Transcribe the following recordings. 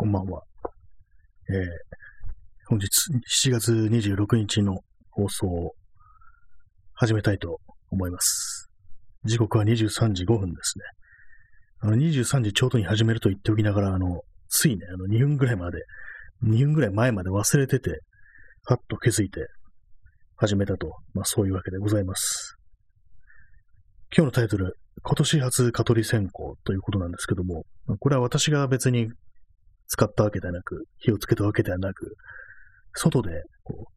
こんばんは。えー、本日7月26日の放送を始めたいと思います。時刻は23時5分ですね。あの23時ちょうどに始めると言っておきながら、あの、ついね、あの2分ぐらいまで、2分ぐらい前まで忘れてて、はっと気づいて始めたと、まあそういうわけでございます。今日のタイトル、今年初蚊取り線香ということなんですけども、これは私が別に使ったわけではなく、火をつけたわけではなく、外で、こう、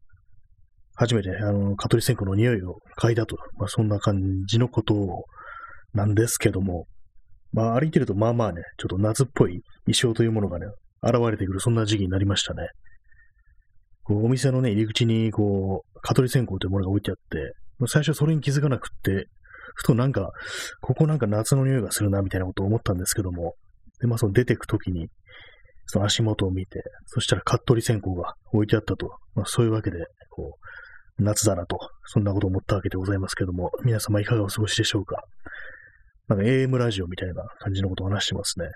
初めて、あの、蚊取り線香の匂いを嗅いだと、まあ、そんな感じのことをなんですけども、まあ、歩いてると、まあまあね、ちょっと夏っぽい衣装というものがね、現れてくる、そんな時期になりましたね。こうお店のね、入り口に、こう、蚊取り線香というものが置いてあって、最初それに気づかなくって、ふとなんか、ここなんか夏の匂いがするな、みたいなことを思ったんですけども、で、まあその出てくときに、その足元を見て、そしたらカットリ線香が置いてあったと、まあ、そういうわけで、こう、夏だなと、そんなことを思ったわけでございますけども、皆様いかがお過ごしでしょうか。なんか AM ラジオみたいな感じのことを話してますね。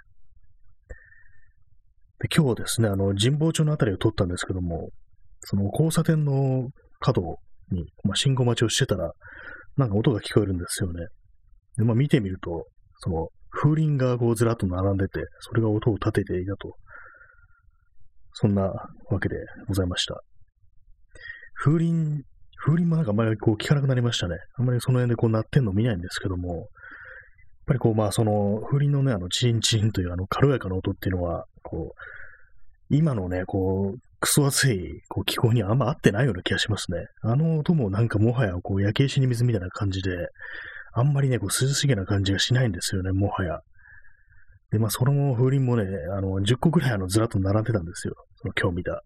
で今日ですね、あの、神保町のあたりを通ったんですけども、その交差点の角に、まあ、信号待ちをしてたら、なんか音が聞こえるんですよね。で、まあ見てみると、その風鈴がこうずらっと並んでて、それが音を立てていたとそんなわけでございました。風鈴、風鈴もなんかあんまりこう聞かなくなりましたね。あんまりその辺でこう鳴ってんの見ないんですけども、やっぱりこうまあその風鈴のね、あのチンチンというあの軽やかな音っていうのは、こう、今のね、こう、クソ暑いこう気候にはあんま合ってないような気がしますね。あの音もなんかもはやこう焼け石に水みたいな感じで、あんまりね、こう涼しげな感じがしないんですよね、もはや。で、まあ、その風鈴もね、あの、10個ぐらいあの、ずらっと並んでたんですよ。その今日見た。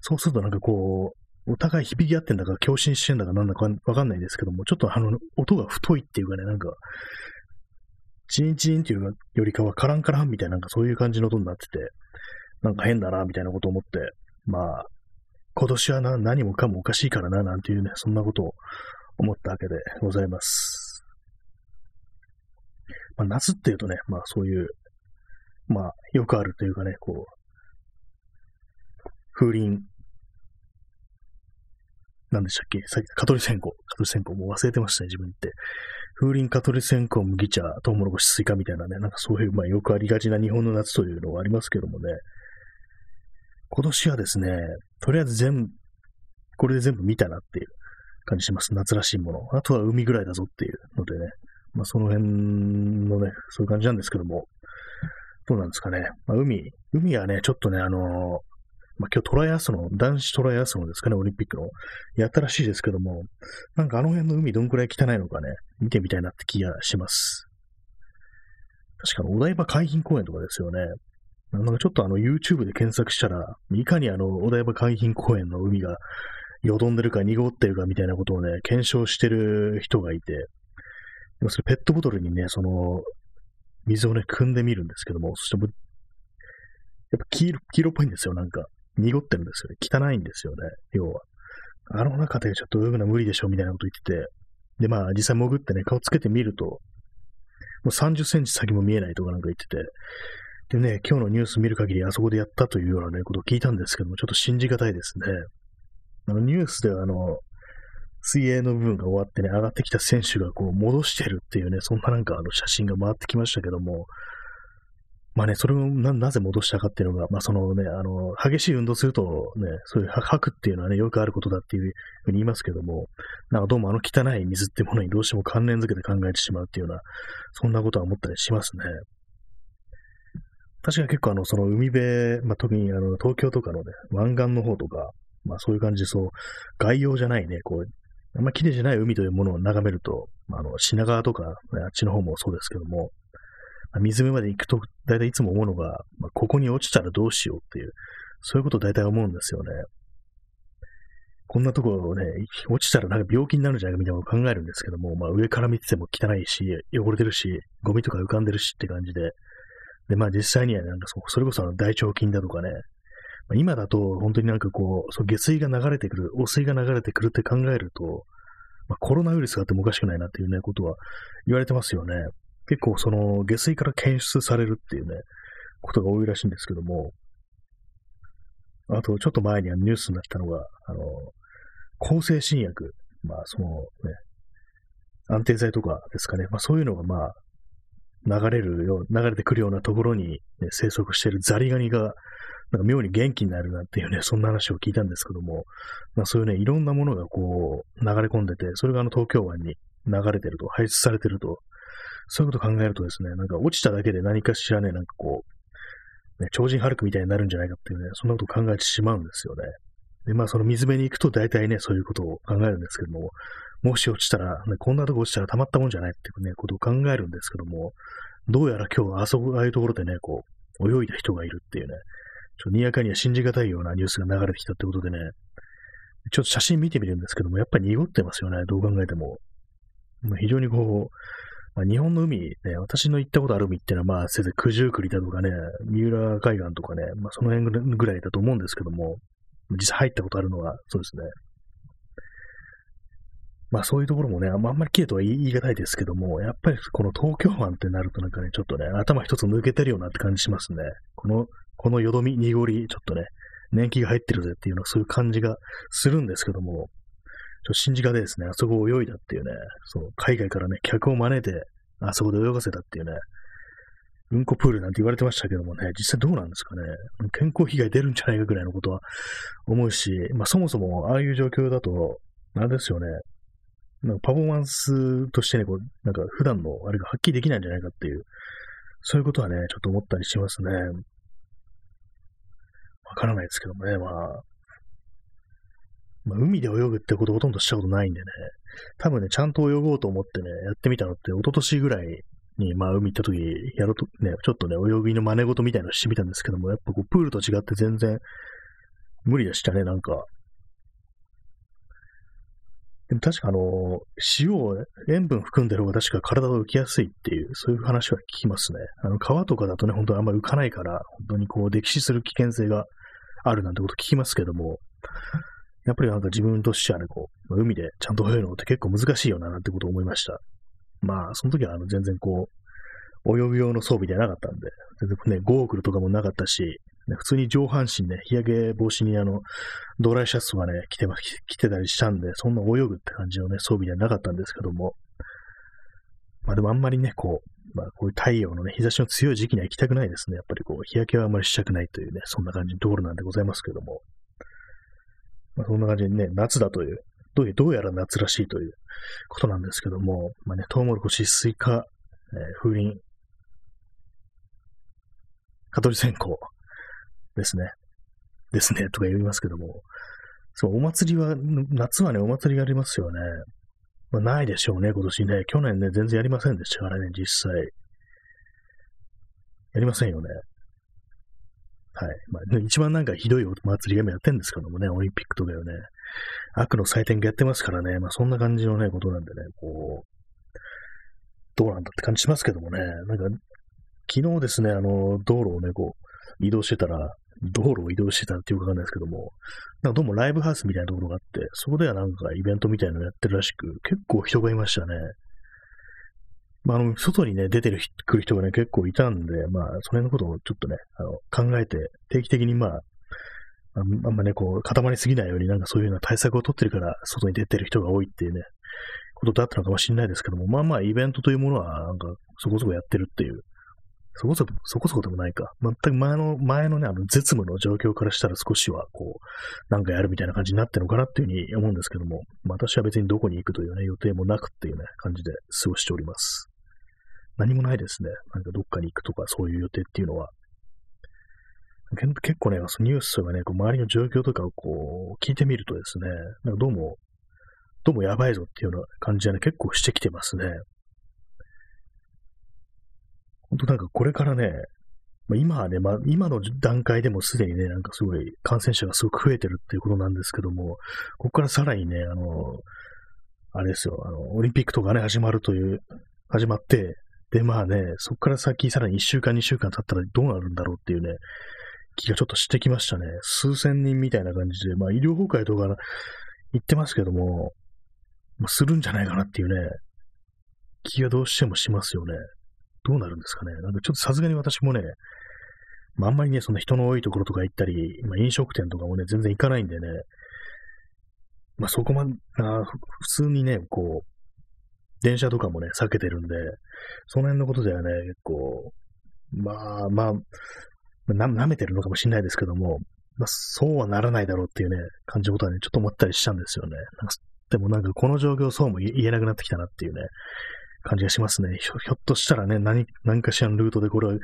そうするとなんかこう、お互い響き合ってんだか、共振してんだかなんだかわかんないですけども、ちょっとあの、音が太いっていうかね、なんか、チンチンっていうよりかはカランカランみたいな、なんかそういう感じの音になってて、なんか変だな、みたいなことを思って、まあ、今年はな、何もかもおかしいからな、なんていうね、そんなことを思ったわけでございます。まあ、夏っていうとね、まあそういうまあ、よくあるというかね、こう、風鈴、何でしたっけ？さっき、蚊取り線香。蚊取り線香もう忘れてましたね、自分って。風鈴、蚊取り線香、麦茶、トウモロコシ、スイカみたいなね、なんかそういう、まあよくありがちな日本の夏というのがありますけどもね、今年はですね、とりあえず全部、これで全部見たなっていう感じします。夏らしいもの。あとは海ぐらいだぞっていうのでね、まあその辺のね、そういう感じなんですけども、どうなんですかね。まあ、海、海はね、ちょっとね、あのー、まあ、今日トライアスロン、男子トライアスロンですかね、オリンピックの。やったらしいですけども、なんかあの辺の海どんくらい汚いのかね、見てみたいなって気がします。確かにお台場海浜公園とかですよね。なんかちょっとあの YouTube で検索したら、いかにあのお台場海浜公園の海がよどんでるか濁ってるかみたいなことをね、検証してる人がいて、でもそれペットボトルにね、その水をね、汲んでみるんですけども、そしても、やっぱ黄色黄色っぽいんですよ、なんか。濁ってるんですよね。汚いんですよね、要は。あの中でちょっと泳ぐのは無理でしょ、みたいなこと言ってて。で、まあ、実際潜ってね、顔つけてみると、もう30センチ先も見えないとかなんか言ってて。でね、今日のニュース見る限りあそこでやったというようなね、ことを聞いたんですけども、ちょっと信じがたいですね。あの、ニュースではあの、水泳の部分が終わってね、上がってきた選手がこう戻してるっていうね、そんななんかあの写真が回ってきましたけども、まあね、それをななぜ戻したかっていうのが、まあそのね、あの、激しい運動するとね、そういう吐くっていうのはね、よくあることだっていうふうに言いますけども、なんかどうもあの汚い水ってものにどうしても関連づけて考えてしまうっていうような、そんなことは思ったりしますね。確か結構あの、その海辺、まあ、特にあの、東京とかのね、湾岸の方とか、まあそういう感じで、そう、外洋じゃないね、こう、あんま綺麗じゃない海というものを眺めると、まあ、あの品川とか、あっちの方もそうですけども、まあ、水辺まで行くと、大体いつも思うのが、まあ、ここに落ちたらどうしようっていう、そういうことを大体思うんですよね。こんなところをね、落ちたらなんか病気になるんじゃないかみたいなことを考えるんですけども、まあ上から見てても汚いし、汚れてるし、ゴミとか浮かんでるしって感じで、で、まあ実際にはなんかそそれこそあの大腸菌だとかね、今だと本当になんかこう、その下水が流れてくる、汚水が流れてくるって考えると、まあ、コロナウイルスがあってもおかしくないなっていうね、ことは言われてますよね。結構その下水から検出されるっていうね、ことが多いらしいんですけども、あと、ちょっと前にはニュースになったのが、あの、抗生新薬、まあ、そのね、安定剤とかですかね、まあそういうのがまあ、流れるよう、流れてくるようなところに、ね、生息しているザリガニが、なんか妙に元気になるなんていうね、そんな話を聞いたんですけども、まあそういうね、いろんなものがこう、流れ込んでて、それがあの東京湾に流れてると、排出されてると、そういうことを考えるとですね、なんか落ちただけで何かしらね、なんかこう、ね、超人ハルクみたいになるんじゃないかっていうね、そんなことを考えてしまうんですよね。で、まあその水辺に行くと大体ね、そういうことを考えるんですけども、もし落ちたら、ね、こんなとこ落ちたらたまったもんじゃないっていうね、ことを考えるんですけども、どうやら今日はあそこ、ああいうところでね、こう、泳いだ人がいるっていうね、ちょにやかには信じがたいようなニュースが流れてきたってことでね、ちょっと写真見てみるんですけども、やっぱり濁ってますよね、どう考えても。ま、非常にこう、まあ、日本の海、ね、私の行ったことある海っていうのは、まあ、せいぜい九十九里だとかね、三浦海岸とかね、まあ、その辺ぐらいだと思うんですけども、実際入ったことあるのは、そうですね。まあそういうところもね、あんまり綺麗とは言い難いですけども、やっぱりこの東京湾ってなるとなんかね、ちょっとね、頭一つ抜けてるようなって感じしますね。この、このよどみ、濁り、ちょっとね、年季が入ってるぜっていうのはそういう感じがするんですけども、ちょ信じがでですね、あそこを泳いだっていうね、そう、海外からね、客を招いて、あそこで泳がせたっていうね、うんこプールなんて言われてましたけどもね、実際どうなんですかね。健康被害出るんじゃないかぐらいのことは思うし、まあそもそもああいう状況だと、なんですよね。なんかパフォーマンスとしてね、こう、なんか普段のあれが発揮できないんじゃないかっていう、そういうことはね、ちょっと思ったりしますね。わからないですけどもね、まあ、まあ、海で泳ぐってことほとんどしたことないんでね、多分ね、ちゃんと泳ごうと思ってね、やってみたのって一昨年ぐらいに、まあ、海行った時、やろうと、ね、ちょっとね、泳ぎの真似事みたいなのしてみたんですけども、やっぱこう、プールと違って全然無理でしたね、なんか。でも確かあの、塩を、塩分含んでる方が確か体が浮きやすいっていう、そういう話は聞きますね。あの、川とかだとね、本当にあんまり浮かないから、本当にこう、溺死する危険性があるなんてこと聞きますけども、やっぱりなんか自分としてはね、こう、海でちゃんと泳ぐのって結構難しいよな、なんてことを思いました。まあ、その時はあの、全然こう、泳ぐ用の装備ではなかったんで、全然ね、ゴーグルとかもなかったし、普通に上半身ね、日焼け防止にあの、ドライシャツとかね、着てま、着てたりしたんで、そんな泳ぐって感じのね、装備ではなかったんですけども、まあでもあんまりね、こう、まあこういう太陽のね、日差しの強い時期には行きたくないですね。やっぱりこう、日焼けはあんまりしたくないというね、そんな感じのところなんでございますけども。まあそんな感じにね、夏だという、どういう、どうやら夏らしいということなんですけども、まあね、トウモロコシ、スイカ、えー、風鈴、蚊取り線香、ですね。ですね、とか言いますけども、そう、お祭りは、夏はね、お祭りがありますよね。まあ、ないでしょうね、今年ね。去年ね、全然やりませんでしたからね、実際。やりませんよね。はい。まあ、一番なんかひどいお祭りが今やってんですけどもね、オリンピックとかよね。悪の祭典がやってますからね、まあそんな感じのね、ことなんでね、こう、どうなんだって感じしますけどもね、なんか、昨日ですね、あの、道路をね、こう、移動してたら、道路を移動してたっていうかわかんないですけども、なんかどうもライブハウスみたいなところがあって、そこではなんかイベントみたいなのやってるらしく、結構人がいましたね。まあ、あの、外にね、出てる来る人がね、結構いたんで、まあ、その辺のことをちょっとね、あの、考えて、定期的にまあ、あんまね、こう、固まりすぎないように、なんかそういうような対策を取ってるから、外に出てる人が多いっていうね、ことだったのかもしれないですけども、まあまあ、イベントというものは、なんか、そこそこやってるっていうそこそこ、そこそこでもないか。全く前の、前のね、あの、絶務の状況からしたら少しは、こう、なんかやるみたいな感じになってるのかなっていうふうに思うんですけども、まあ、私は別にどこに行くというね、予定もなくっていうね、感じで過ごしております。何もないですね。なんかどっかに行くとか、そういう予定っていうのは。結構ね、ニュースとかね、こう周りの状況とかをこう、聞いてみるとですね、なんかどうも、どうもやばいぞっていうような感じはね、結構してきてますね。本当なんかこれからね、まあ、今はね、まあ、今の段階でもすでにね、なんかすごい感染者がすごく増えてるっていうことなんですけども、ここからさらにね、あの、あれですよ、あの、オリンピックとかね、始まるという、始まって、で、まあね、そこから先さらに1週間、2週間経ったらどうなるんだろうっていうね、気がちょっとしてきましたね。数千人みたいな感じで、まあ医療崩壊とか言ってますけども、まあ、するんじゃないかなっていうね、気がどうしてもしますよね。どうなるんですかね。なんかちょっとさすがに私もね、まあ、あんまりね、その人の多いところとか行ったり、まあ、飲食店とかもね、全然行かないんでね、まあ、そこまで、あ普通にね、こう、電車とかもね、避けてるんで、その辺のことではね、結構、まあまあ、な、舐めてるのかもしれないですけども、まあ、そうはならないだろうっていうね、感じのことはね、ちょっと思ったりしたんですよね。でもなんかこの状況そうも言えなくなってきたなっていうね、感じがしますね。ひょひょっとしたらね、何、何かしらのルートでこれは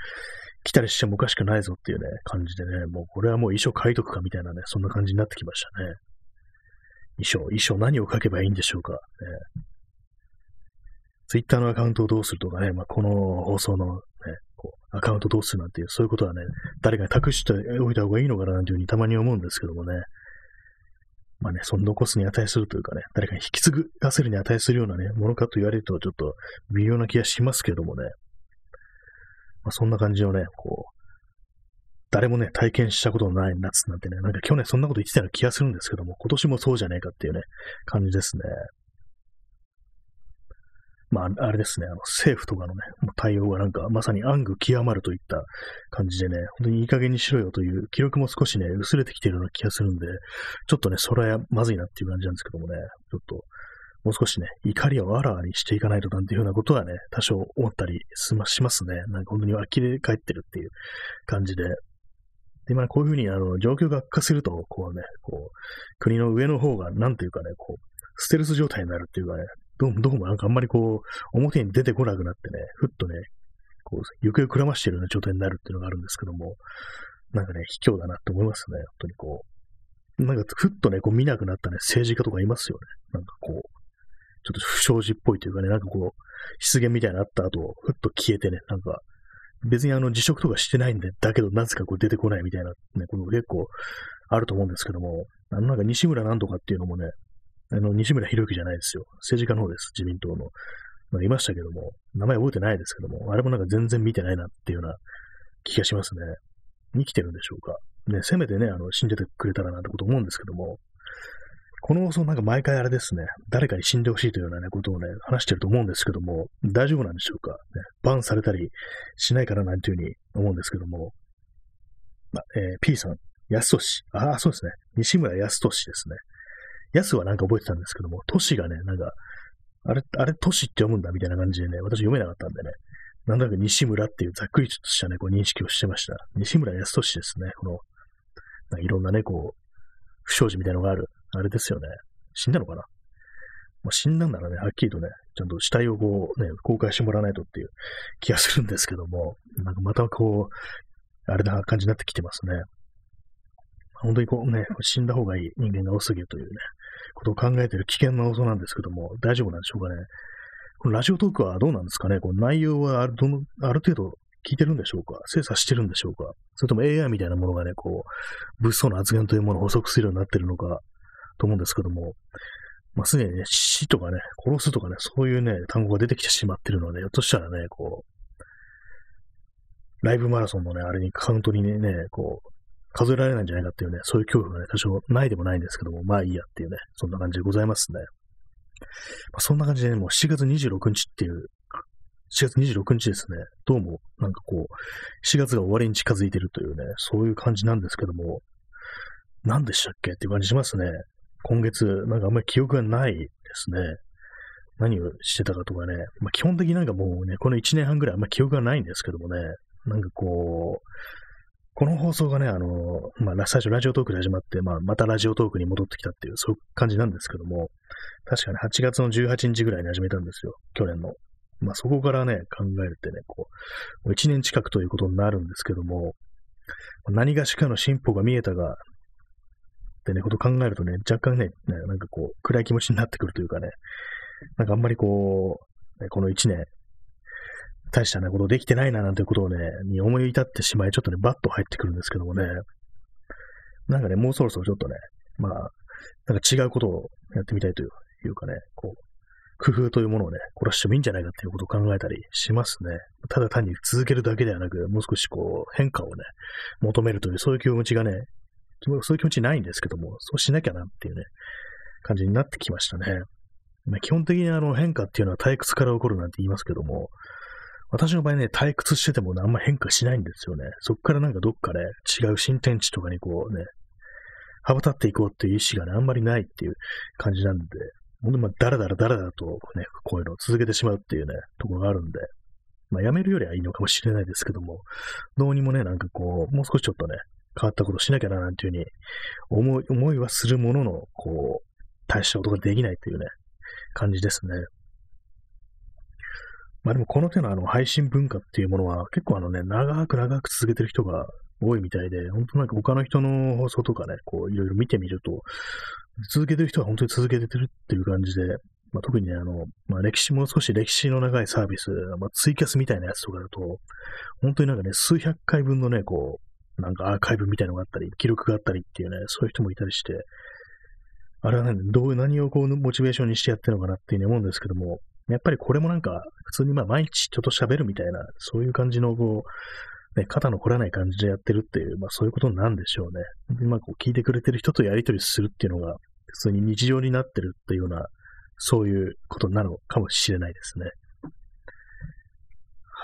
来たりしてもおかしくないぞっていうね、感じでね、もうこれはもう衣装書いとくかみたいなね、そんな感じになってきましたね。衣装、衣装何を書けばいいんでしょうか。ね、ツイッターのアカウントをどうするとかね、まあ、この放送のね、こうアカウントどうするなんていう、そういうことはね、誰かに託しておいた方がいいのかななんていうふうにたまに思うんですけどもね。まあね、その残すに値するというかね、誰かに引き継がせるに値するようなね、ものかと言われるとちょっと微妙な気がしますけどもね。まあ、そんな感じのね、こう、誰もね、体験したことのない夏なんてね、なんか去年そんなこと言ってたような気がするんですけども、今年もそうじゃねえかっていうね、感じですね。まあ、あれですね、あの政府とかのね、対応がなんかまさに暗愚極まるといった感じでね、本当にいい加減にしろよという記録も少しね、薄れてきているような気がするんで、ちょっとね、それはまずいなっていう感じなんですけどもね、ちょっと、もう少しね、怒りをあらわにしていかないとなんていうふうなことはね、多少思ったりしますね。なんか本当に呆れ返ってるっていう感じで。で、まあこういうふうにあの状況が悪化すると、こうね、こう、国の上の方が、なんていうかね、こう、ステルス状態になるっていうかね、どうもどうもなんかあんまりこう、表に出てこなくなってね、ふっとね、こう、行方をくらましているような状態になるっていうのがあるんですけども、なんかね、卑怯だなって思いますね、本当にこう。なんか、ふっとね、こう見なくなったね、政治家とかいますよね。なんかこう、ちょっと不祥事っぽいというかね、なんかこう、失言みたいなのあった後、ふっと消えてね、なんか、別にあの辞職とかしてないんで、だけどなぜかこう出てこないみたいな、ね、この結構あると思うんですけども、あのなんか西村なんとかっていうのもね、あの、西村博之じゃないですよ。政治家の方です。自民党の。まあ、いましたけども、名前覚えてないですけども、あれもなんか全然見てないなっていうような気がしますね。生きてるんでしょうか。ね、せめてね、あの、死んでてくれたらなってこと思うんですけども、この放送なんか毎回あれですね、誰かに死んでほしいというような、ね、ことをね、話してると思うんですけども、大丈夫なんでしょうか。ね、バンされたりしないからなんていうふうに思うんですけども、まあ、えー、P さん、安俊。ああ、そうですね。西村康俊ですね。安はなんか覚えてたんですけども、都市がね、なんか、あれ、あれ、都市って読むんだみたいな感じでね、私読めなかったんでね、なんだか西村っていうざっくりとしたね、こう認識をしてました。西村康俊ですね。この、いろんなね、こう、不祥事みたいなのがある。あれですよね。死んだのかな？まあ、死んだんならね、はっきりとね、ちゃんと死体をこうね、公開してもらわないとっていう気がするんですけども、なんかまたこう、あれな感じになってきてますね。本当にこうね、死んだ方がいい人間が多すぎるというね、ことを考えている危険な放送なんですけども、大丈夫なんでしょうかね。このラジオトークはどうなんですかね。この内容はあるどのある程度聞いてるんでしょうか。精査してるんでしょうか。それとも AI みたいなものがね、こう、物騒な発言というものを補足するようになってるのかと思うんですけども、まあ、すでにね、死とかね、殺すとかね、そういうね、単語が出てきてしまってるので、ひょっとしたらね、こう、ライブマラソンのね、あれにカウントにね、こう、数えられないんじゃないかっていうね、そういう恐怖がね、多少ないでもないんですけども、まあいいやっていうね、そんな感じでございますね。まあ、そんな感じでね、もう7月26日っていう、4月26日ですね、どうも、なんかこう、4月が終わりに近づいてるというね、そういう感じなんですけども、何でしたっけっていう感じしますね。今月、なんかあんまり記憶がないですね。何をしてたかとかね、まあ、基本的になんかもうね、この1年半ぐらいあんまり記憶がないんですけどもね、なんかこう、この放送がね、あの、まあ、最初ラジオトークで始まって、まあ、またラジオトークに戻ってきたっていう、そういう感じなんですけども、確かに8月の18日ぐらいに始めたんですよ。去年の。まあ、そこからね、考えるってね、こう、1年近くということになるんですけども、何がしかの進歩が見えたが、ってね、こと考えるとね、若干ね、なんかこう、暗い気持ちになってくるというかね、なんかあんまりこう、この1年、大したね、ことできてないな、なんてことをね、に思い至ってしまい、ちょっとね、バッと入ってくるんですけどもね、なんかね、もうそろそろちょっとね、まあ、なんか違うことをやってみたいというかね、こう、工夫というものをね、凝らしてもいいんじゃないかっていうことを考えたりしますね。ただ単に続けるだけではなく、もう少しこう、変化をね、求めるという、そういう気持ちがね、そういう気持ちないんですけども、そうしなきゃなっていうね、感じになってきましたね。ま、基本的にあの変化っていうのは退屈から起こるなんて言いますけども、私の場合ね、退屈してても、ね、あんま変化しないんですよね。そっからなんかどっかで、ね、違う新天地とかにこうね、羽ばたっていこうっていう意志がね、あんまりないっていう感じなんで、ほんとまあ、だらだらだらだとね、こういうのを続けてしまうっていうね、ところがあるんで、まあ、やめるよりはいいのかもしれないですけども、どうにもね、なんかこう、もう少しちょっとね、変わったことしなきゃな、なんていうふうに思い、思いはするものの、こう、大したことができないというね、感じですね。まあでもこの手のあの配信文化っていうものは結構あのね、長く長く続けてる人が多いみたいで、本当なんか他の人の放送とかね、こういろいろ見てみると、続けてる人は本当に続けてるっていう感じで、まあ、特にね、あの、まあ、歴史、もう少し歴史の長いサービス、まあ、ツイキャスみたいなやつとかだと、本当になんかね、数百回分のね、こう、なんかアーカイブみたいなのがあったり、記録があったりっていうね、そういう人もいたりして、あれはね、どういう、何をこう、モチベーションにしてやってるのかなっていうふうに思うんですけども、やっぱりこれもなんか、普通にまあ毎日ちょっと喋るみたいな、そういう感じのこう、ね、肩の凝らない感じでやってるっていう、まあそういうことなんでしょうね。今こう聞いてくれてる人とやりとりするっていうのが、普通に日常になってるっていうような、そういうことなのかもしれないですね。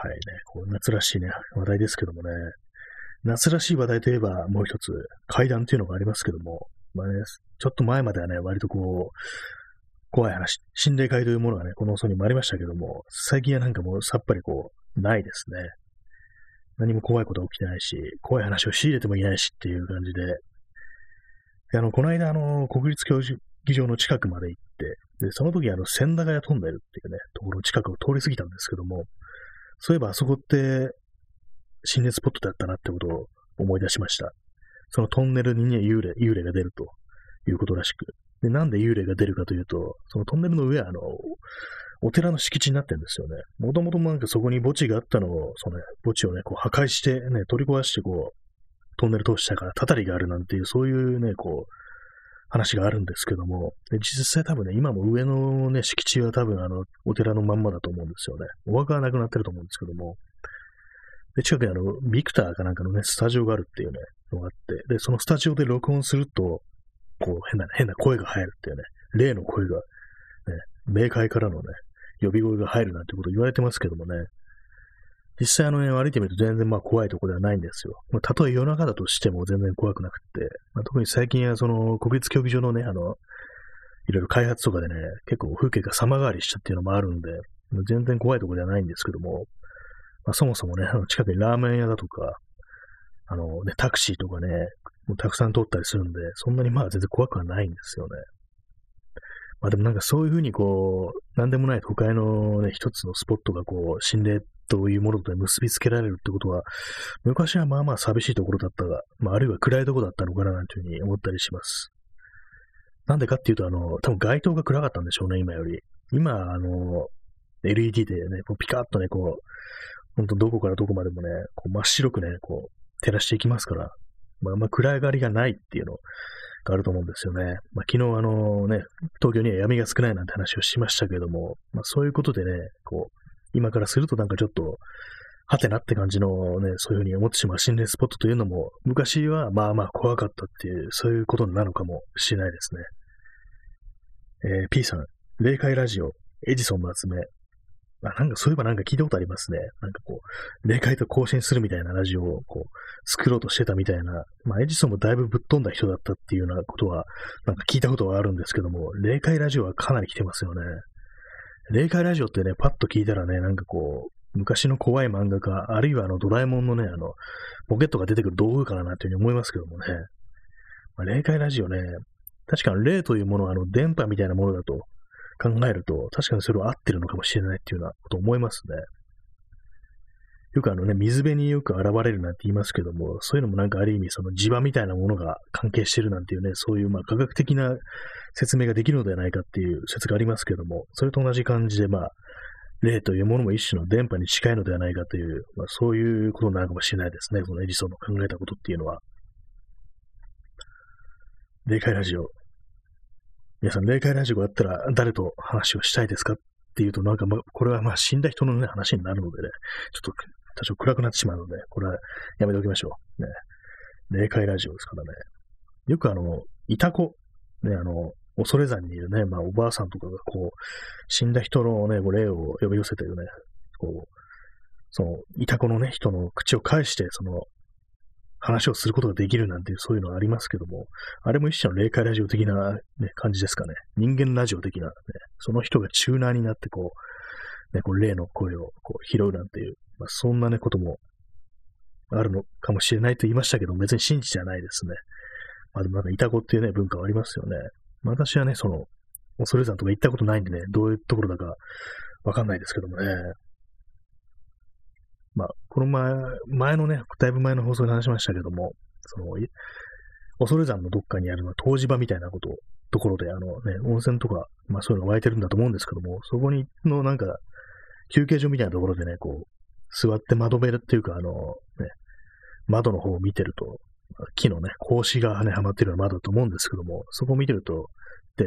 はいね、こう夏らしいね、話題ですけどもね、夏らしい話題といえばもう一つ、階段というのがありますけども、まあね、ちょっと前まではね、割とこう、怖い話、心霊界というものがね、この放送にもありましたけども、最近はなんかもうさっぱりこう、ないですね。何も怖いこと起きてないし、怖い話を仕入れてもいないしっていう感じで、であの、この間、あの、国立競技場の近くまで行って、で、その時、あの、千駄ヶ谷トンネルっていうね、ところの近くを通り過ぎたんですけども、そういえばあそこって、心霊スポットだったなってことを思い出しました。そのトンネルにね、幽霊、幽霊が出るということらしく。で、なんで幽霊が出るかというと、そのトンネルの上は、あの、お寺の敷地になってるんですよね。もともとなんかそこに墓地があったのを、そのね、墓地をね、こう破壊してね、取り壊してこう、トンネル通したからたたりがあるなんていう、そういうね、こう、話があるんですけども、で実際多分ね、今も上のね、敷地は多分あの、お寺のまんまだと思うんですよね。お墓はなくなってると思うんですけども、で、近くにあの、ビクターかなんかのね、スタジオがあるっていうね、のがあって、で、そのスタジオで録音すると、こう、変な、変な声が入るっていうね、例の声が、ね、冥界からのね、呼び声が入るなんてこと言われてますけどもね、実際あのね、歩いてみると全然まあ怖いとこではないんですよ。まあ、たとえ夜中だとしても全然怖くなくって、まあ、特に最近はその国立競技場のね、あの、いろいろ開発とかでね、結構風景が様変わりしたっていうのもあるんで、全然怖いとこではないんですけども、まあ、そもそもね、あの近くにラーメン屋だとか、あのね、タクシーとかね、もうたくさん通ったりするんで、そんなにまあ全然怖くはないんですよね。まあでもなんかそういうふうにこう、なんでもない都会のね、一つのスポットがこう、心霊というものと結びつけられるってことは、昔はまあまあ寂しいところだったが、まああるいは暗いところだったのかななんていうふうに思ったりします。なんでかっていうと、あの、多分街灯が暗かったんでしょうね、今より。今、あの、LED でね、こうピカッとね、こう、ほんとどこからどこまでもね、こう真っ白くね、こう、照らしていきますから、まあ、あんま暗がりがないっていうのがあると思うんですよね。まあ、昨日あのね、東京には闇が少ないなんて話をしましたけども、まあ、そういうことでね、こう、今からするとなんかちょっと、はてなって感じのね、そういうふうに思ってしまう心霊スポットというのも、昔はまあまあ怖かったっていう、そういうことなのかもしれないですね。えー、P さん、霊界ラジオ、エジソンの集め、なんかそういえばなんか聞いたことありますね。なんかこう、霊界と更新するみたいなラジオをこう、作ろうとしてたみたいな、まあエジソンもだいぶぶっ飛んだ人だったっていうようなことは、なんか聞いたことがあるんですけども、霊界ラジオはかなり来てますよね。霊界ラジオってね、パッと聞いたらね、なんかこう、昔の怖い漫画家、あるいはあのドラえもんのね、あの、ポケットが出てくる道具かななんていうふうに思いますけどもね。まあ、霊界ラジオね、確かに霊というものはあの電波みたいなものだと考えると、確かにそれは合ってるのかもしれないっていうようなこと思いますね。よくあのね、水辺によく現れるなんて言いますけども、そういうのもなんかある意味その磁場みたいなものが関係してるなんていうね、そういうまあ科学的な説明ができるのではないかっていう説がありますけども、それと同じ感じでまあ、霊というものも一種の電波に近いのではないかという、まあ、そういうことなのかもしれないですね。このエジソンの考えたことっていうのは。霊界ラジオ。皆さん、霊界ラジオがあったら誰と話をしたいですかっていうと、なんか、ま、これはまあ死んだ人のね、話になるのでね、ちょっと多少暗くなってしまうので、これはやめておきましょう。ね。霊界ラジオですからね。よくあの、いた子、ね、あの、恐山にいるね、まあ、おばあさんとかが、こう、死んだ人のね、こう霊を呼び寄せてるね、こう、その、いたこのね、人の口を返して、その、話をすることができるなんていう、そういうのがありますけども、あれも一種の霊界ラジオ的な、ね、感じですかね。人間ラジオ的な、ね、その人がチューナーになってこう、ね、こう霊の声をこう拾うなんていう、まあ、そんなね、こともあるのかもしれないと言いましたけど、別に信じてはないですね。まあでもなんか、イタコっていうね、文化はありますよね。まあ私はね、その、恐れ山とか行ったことないんでね、どういうところだかわかんないですけどもね。まあ、この前、前のね、だいぶ前の放送で話しましたけども、その、恐山のどっかにあるのは湯治場みたいなこと、ところで、あのね、温泉とか、まあそういうの湧いてるんだと思うんですけども、そこにのなんか、休憩所みたいなところでね、こう、座って窓辺っていうか、あの、ね、窓の方を見てると、木のね、格子がね、はまってるような窓だと思うんですけども、そこを見てると、で、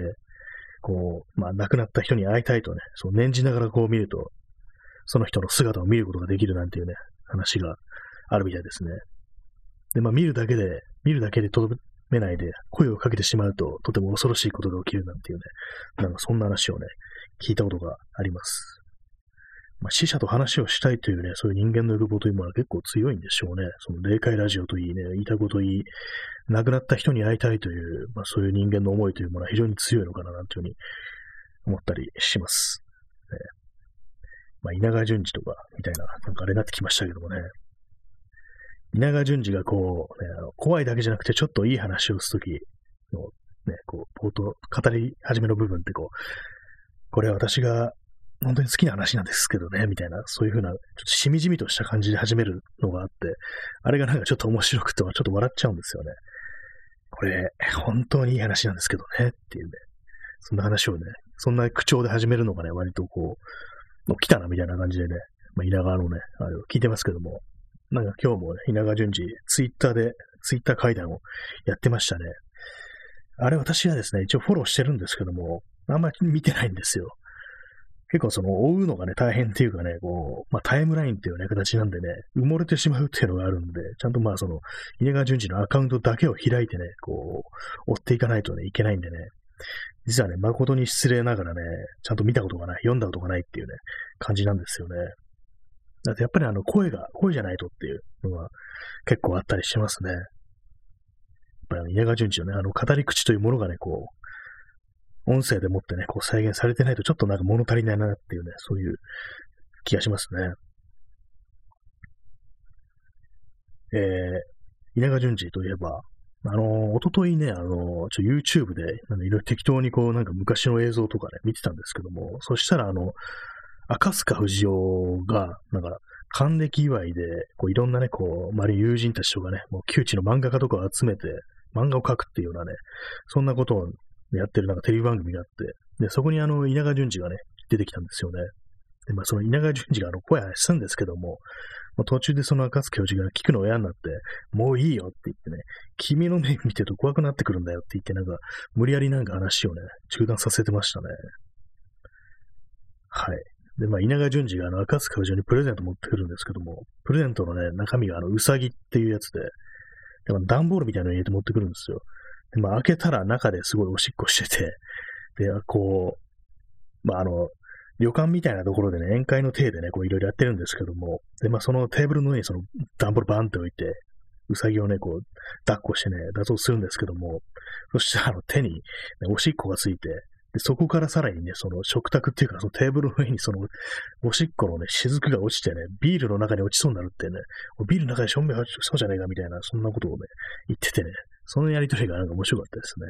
こう、まあ、亡くなった人に会いたいとね、そう念じながらこう見ると、その人の姿を見ることができるなんていうね、話があるみたいですね。で、まあ見るだけで、見るだけでとどめないで、声をかけてしまうと、とても恐ろしいことが起きるなんていうね、なんかそんな話をね、聞いたことがあります。まあ、死者と話をしたいというね、そういう人間の欲望というものは結構強いんでしょうね。その霊界ラジオといいね、言いたこといい、亡くなった人に会いたいという、まあ、そういう人間の思いというものは非常に強いのかな、なんていうふうに思ったりします。ね、まあ、稲川淳二とか、みたいな、なんかあれになってきましたけどもね。稲川淳二がこう、ね、怖いだけじゃなくて、ちょっといい話をするときの、ね、こう、冒頭、語り始めの部分ってこう、これは私が本当に好きな話なんですけどね、みたいな、そういうふうな、ちょっとしみじみとした感じで始めるのがあって、あれがなんかちょっと面白くて、ちょっと笑っちゃうんですよね。これ、本当にいい話なんですけどね、っていうね。そんな話をね、そんな口調で始めるのがね、割とこう、もう来たなみたいな感じでね、まあ、稲川のね、あれを聞いてますけども、なんか今日もね、稲川淳二、ツイッターで、ツイッター会談をやってましたね。あれ私はですね、一応フォローしてるんですけども、あんまり見てないんですよ。結構その追うのがね、大変っていうかね、こう、まあタイムラインっていうね、形なんでね、埋もれてしまうっていうのがあるんで、ちゃんとまあその、稲川淳二のアカウントだけを開いてね、こう、追っていかないとね、いけないんでね、実はね、誠に失礼ながらね、ちゃんと見たことがない、読んだことがないっていうね、感じなんですよね。だってやっぱりあの、声が、声じゃないとっていうのが結構あったりしますね。やっぱり稲川淳二のね、あの、語り口というものがね、こう、音声でもってね、こう再現されてないとちょっとなんか物足りないなっていうね、そういう気がしますね。えー、稲川淳二といえば、あの、おとといね、あの、ちょ、YouTube で、なんいろいろ適当にこう、なんか昔の映像とかね、見てたんですけども、そしたらあの、赤塚不二夫が、なんか、還暦祝いで、こう、いろんなね、こう、周り友人たちとかね、もう窮地の漫画家とかを集めて、漫画を描くっていうようなね、そんなことをやってるなんかテレビ番組があって、で、そこにあの、稲川淳二がね、出てきたんですよね。で、まあ、その稲川淳二があの、声発するんですけども、まあ、途中でその赤津教授が聞くの親になって、もういいよって言ってね、君の目見てると怖くなってくるんだよって言って、なんか、無理やりなんか話をね、中断させてましたね。はい。で、まあ、稲川淳二があの、赤津教授にプレゼント持ってくるんですけども、プレゼントのね、中身があの、うさぎっていうやつで、でも段ボールみたいなの入れて持ってくるんですよ。で、まあ、開けたら中ですごいおしっこしてて、で、こう、まあ、あの、旅館みたいなところでね、宴会の体でね、こういろいろやってるんですけども、で、まあ、そのテーブルの上にその段ボールバンって置いて、うさぎをね、こう、抱っこしてね、脱走するんですけども、そしたらあの手に、ね、おしっこがついて、で、そこからさらにね、その食卓っていうか、そのテーブルの上にその、おしっこのね、雫が落ちてね、ビールの中に落ちそうになるってね、ビールの中にしょんべんそうじゃねえかみたいな、そんなことをね、言っててね、そのやりとりがなんか面白かったですね。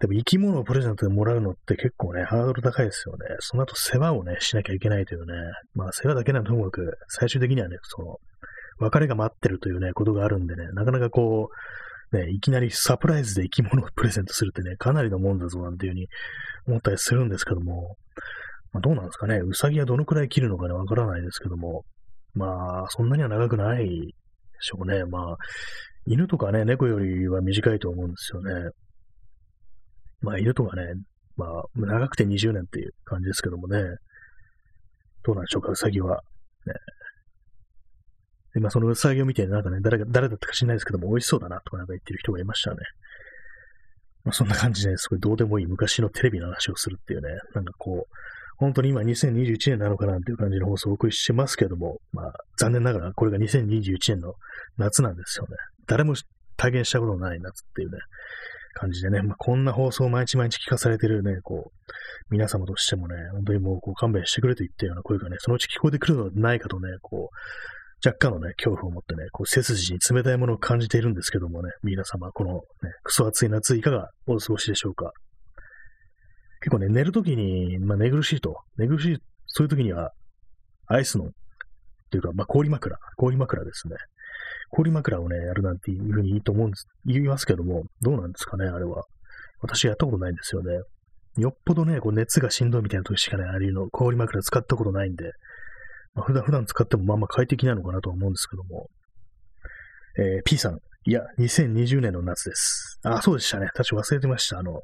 でも生き物をプレゼントでもらうのって結構ね、ハードル高いですよね。その後世話をね、しなきゃいけないというね。まあ世話だけならともかく、最終的にはね、その、別れが待ってるというね、ことがあるんでね、なかなかこう、ね、いきなりサプライズで生き物をプレゼントするってね、かなりのもんだぞなんていうふうに思ったりするんですけども、まあ、どうなんですかね。ウサギはどのくらい切るのかね、わからないですけども、まあ、そんなには長くないでしょうね。まあ、犬とかね、猫よりは短いと思うんですよね。まあ、犬とかね、まあ、長くて20年っていう感じですけどもね。どうなんでしょうか、うさぎは。ね。で、まあ、そのうさぎを見て、なんかね、誰が、誰だったか知らないですけども、美味しそうだなとかなんか言ってる人がいましたね。まあ、そんな感じで、すごいどうでもいい昔のテレビの話をするっていうね、なんかこう、本当に今2021年なのかなっていう感じの放送をお送りしてますけども、まあ、残念ながらこれが2021年の夏なんですよね。誰も体験したことのない夏っていうね、感じでね、まあ、こんな放送を毎日毎日聞かされてるね、こう、皆様としてもね、本当にもうこう勘弁してくれと言ったような声がね、そのうち聞こえてくるのではないかとね、こう、若干のね、恐怖を持ってね、こう、背筋に冷たいものを感じているんですけどもね、皆様、このね、クソ暑い夏いかがお過ごしでしょうか？結構ね、寝るときに、まあ、寝苦しいと。寝苦しい、そういうときには、アイスの、っていうか、まあ、氷枕、氷枕ですね。氷枕をね、やるなんていうふうにいいと思うんです、言いますけども、どうなんですかね、あれは。私やったことないんですよね。よっぽどね、こう熱がしんどいみたいな時しかね、ああいうの、氷枕使ったことないんで、普段、普段使ってもまあまあ快適なのかなとは思うんですけども。えー、P さん。いや、2020年の夏です。あ、そうでしたね。確か忘れてました。あの、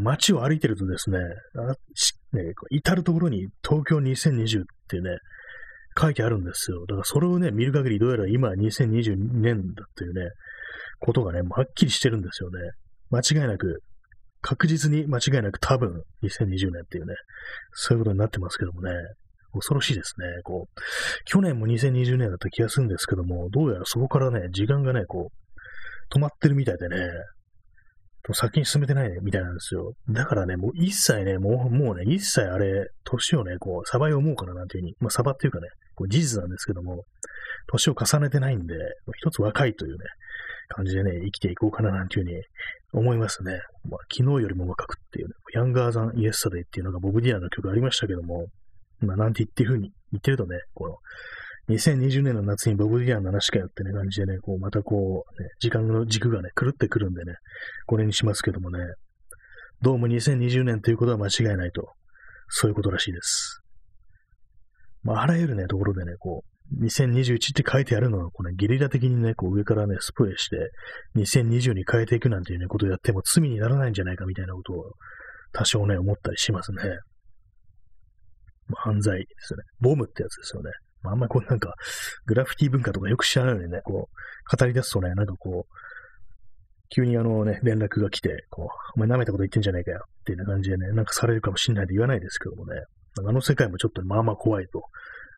街を歩いてるとですね、あね至るところに東京2020ってね、書いてあるんですよ。だからそれをね、見る限りどうやら今2022年だっていうね、ことがね、はっきりしてるんですよね。間違いなく、確実に間違いなく多分2020年っていうね、そういうことになってますけどもね、恐ろしいですね。こう、去年も2020年だった気がするんですけども、どうやらそこからね、時間がね、こう、止まってるみたいでね、先に進めてないねみたいなんですよ。だからね、もう一切ね、もう、もうね、一切あれ、年をね、こう、サバイを思うからなんていうふうに、まあ、サバっていうかね、こう事実なんですけども、年を重ねてないんで、一つ若いというね、感じでね、生きていこうかななんていうふうに思いますね。まあ、昨日よりも若くっていうね、ヤンガーザン・イエスタデイっていうのがボブ・ディアンの曲ありましたけども、まあ、なんて言ってるふうに言ってるとね、この、2020年の夏にボブ・ディアンの話かよってね、感じでね、こう、またこう、ね、時間の軸がね、狂ってくるんでね、これにしますけどもね、どうも2020年ということは間違いないと、そういうことらしいです。まあ、あらゆるね、ところでね、こう、2021って書いてあるのは、こうね、ゲリラ的にね、こう上からね、スプレーして、2020に変えていくなんていうね、ことをやっても罪にならないんじゃないかみたいなことを、多少ね、思ったりしますね。犯罪ですよね。ボムってやつですよね。まあ、あんまりこうなんか、グラフィティ文化とかよく知らないのにね、こう、語り出すとね、なんかこう、急にあのね、連絡が来て、こう、お前舐めたこと言ってんじゃねえかよ、っていう感じでね、なんかされるかもしんないで言わないですけどもね、あの世界もちょっとまあまあ怖いと。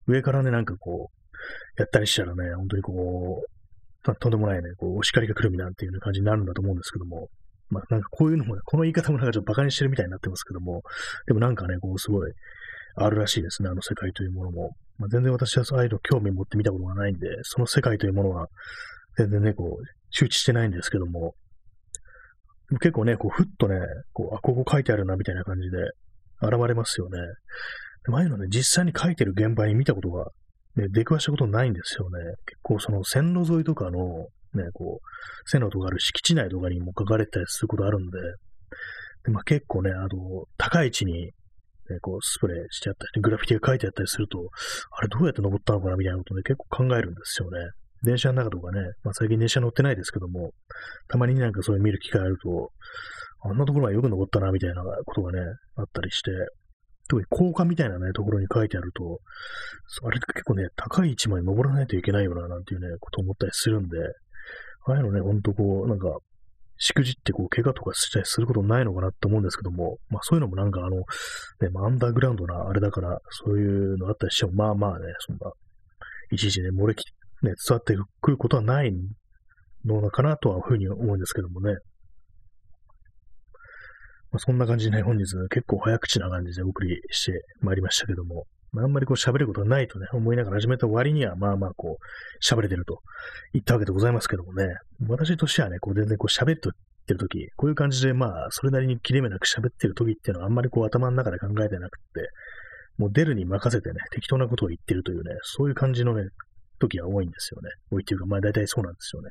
上からね、なんかこう、やったりしたらね、本当にこう、とんでもないね、こう、お叱りが来るみなんていうような感じになるんだと思うんですけども、まあなんかこういうのもね、この言い方もなんかちょっと馬鹿にしてるみたいになってますけども、でもなんかね、こうすごい、あるらしいですね、あの世界というものも。まあ、全然私はああいうの興味持って見たことがないんで、その世界というものは全然ね、こう、周知してないんですけども、結構ね、こう、ふっとね、こう、あ、ここ書いてあるな、みたいな感じで、現れますよね。でもああいうのね、実際に書いてる現場に見たことが、ね、出くわしたことないんですよね。結構その線路沿いとかの、ね、こう、線路とかある敷地内とかにも書かれたりすることあるんで、でまあ、結構ね、あの、高い位置にね、こう、スプレーしてあったり、グラフィティが書いてあったりすると、あれどうやって登ったのかなみたいなことね、結構考えるんですよね。電車の中とかね、まあ最近電車乗ってないですけども、たまになんかそういう見る機会あると、あんなところはよく登ったな、みたいなことがね、あったりして、特に高架みたいなね、ところに書いてあると、あれ結構ね、高い位置まで登らないといけないよな、なんていうね、こと思ったりするんで、ああいうのね、ほんとこう、なんか、しくじってこう、怪我とかしたりすることないのかなって思うんですけども、まあそういうのもなんかあの、ね、アンダーグラウンドなあれだから、そういうのあったりしても、まあまあね、そんな、いちいちね、漏れき、ね、伝わってくることはないのかなとはふうに思うんですけどもね。まあ、そんな感じでね、本日結構早口な感じでお送りしてまいりましたけども、まああんまりこう喋ることがないとね、思いながら始めた割には、まあまあこう、喋れてると言ったわけでございますけどもね、私としてはね、こう全然こう喋ってるとき、こういう感じでまあ、それなりに切れ目なく喋ってるときっていうのはあんまりこう頭の中で考えてなくって、もう出るに任せてね、適当なことを言ってるというね、そういう感じのね、時が多いんですよね。多いっていうか、まあ大体そうなんですよね。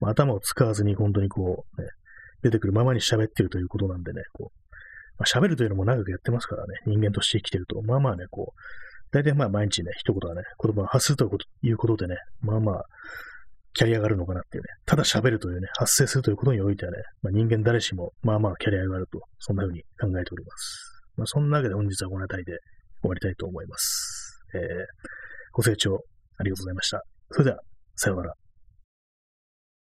まあ、頭を使わずに本当にこう、ね、出てくるままに喋ってるということなんでね、こう、まあ、喋るというのも長くやってますからね、人間として生きてると、まあまあね、こう、大体まあ毎日ね、一言はね、言葉を発するということでね、まあまあ、キャリアがあるのかなっていうね、ただ喋るというね、発生するということにおいてはね、まあ、人間誰しも、まあまあキャリアがあると、そんな風に考えております。まあ、そんなわけで本日はこの辺りで終わりたいと思います。えー、ご清聴ありがとうございました。それでは、さようなら。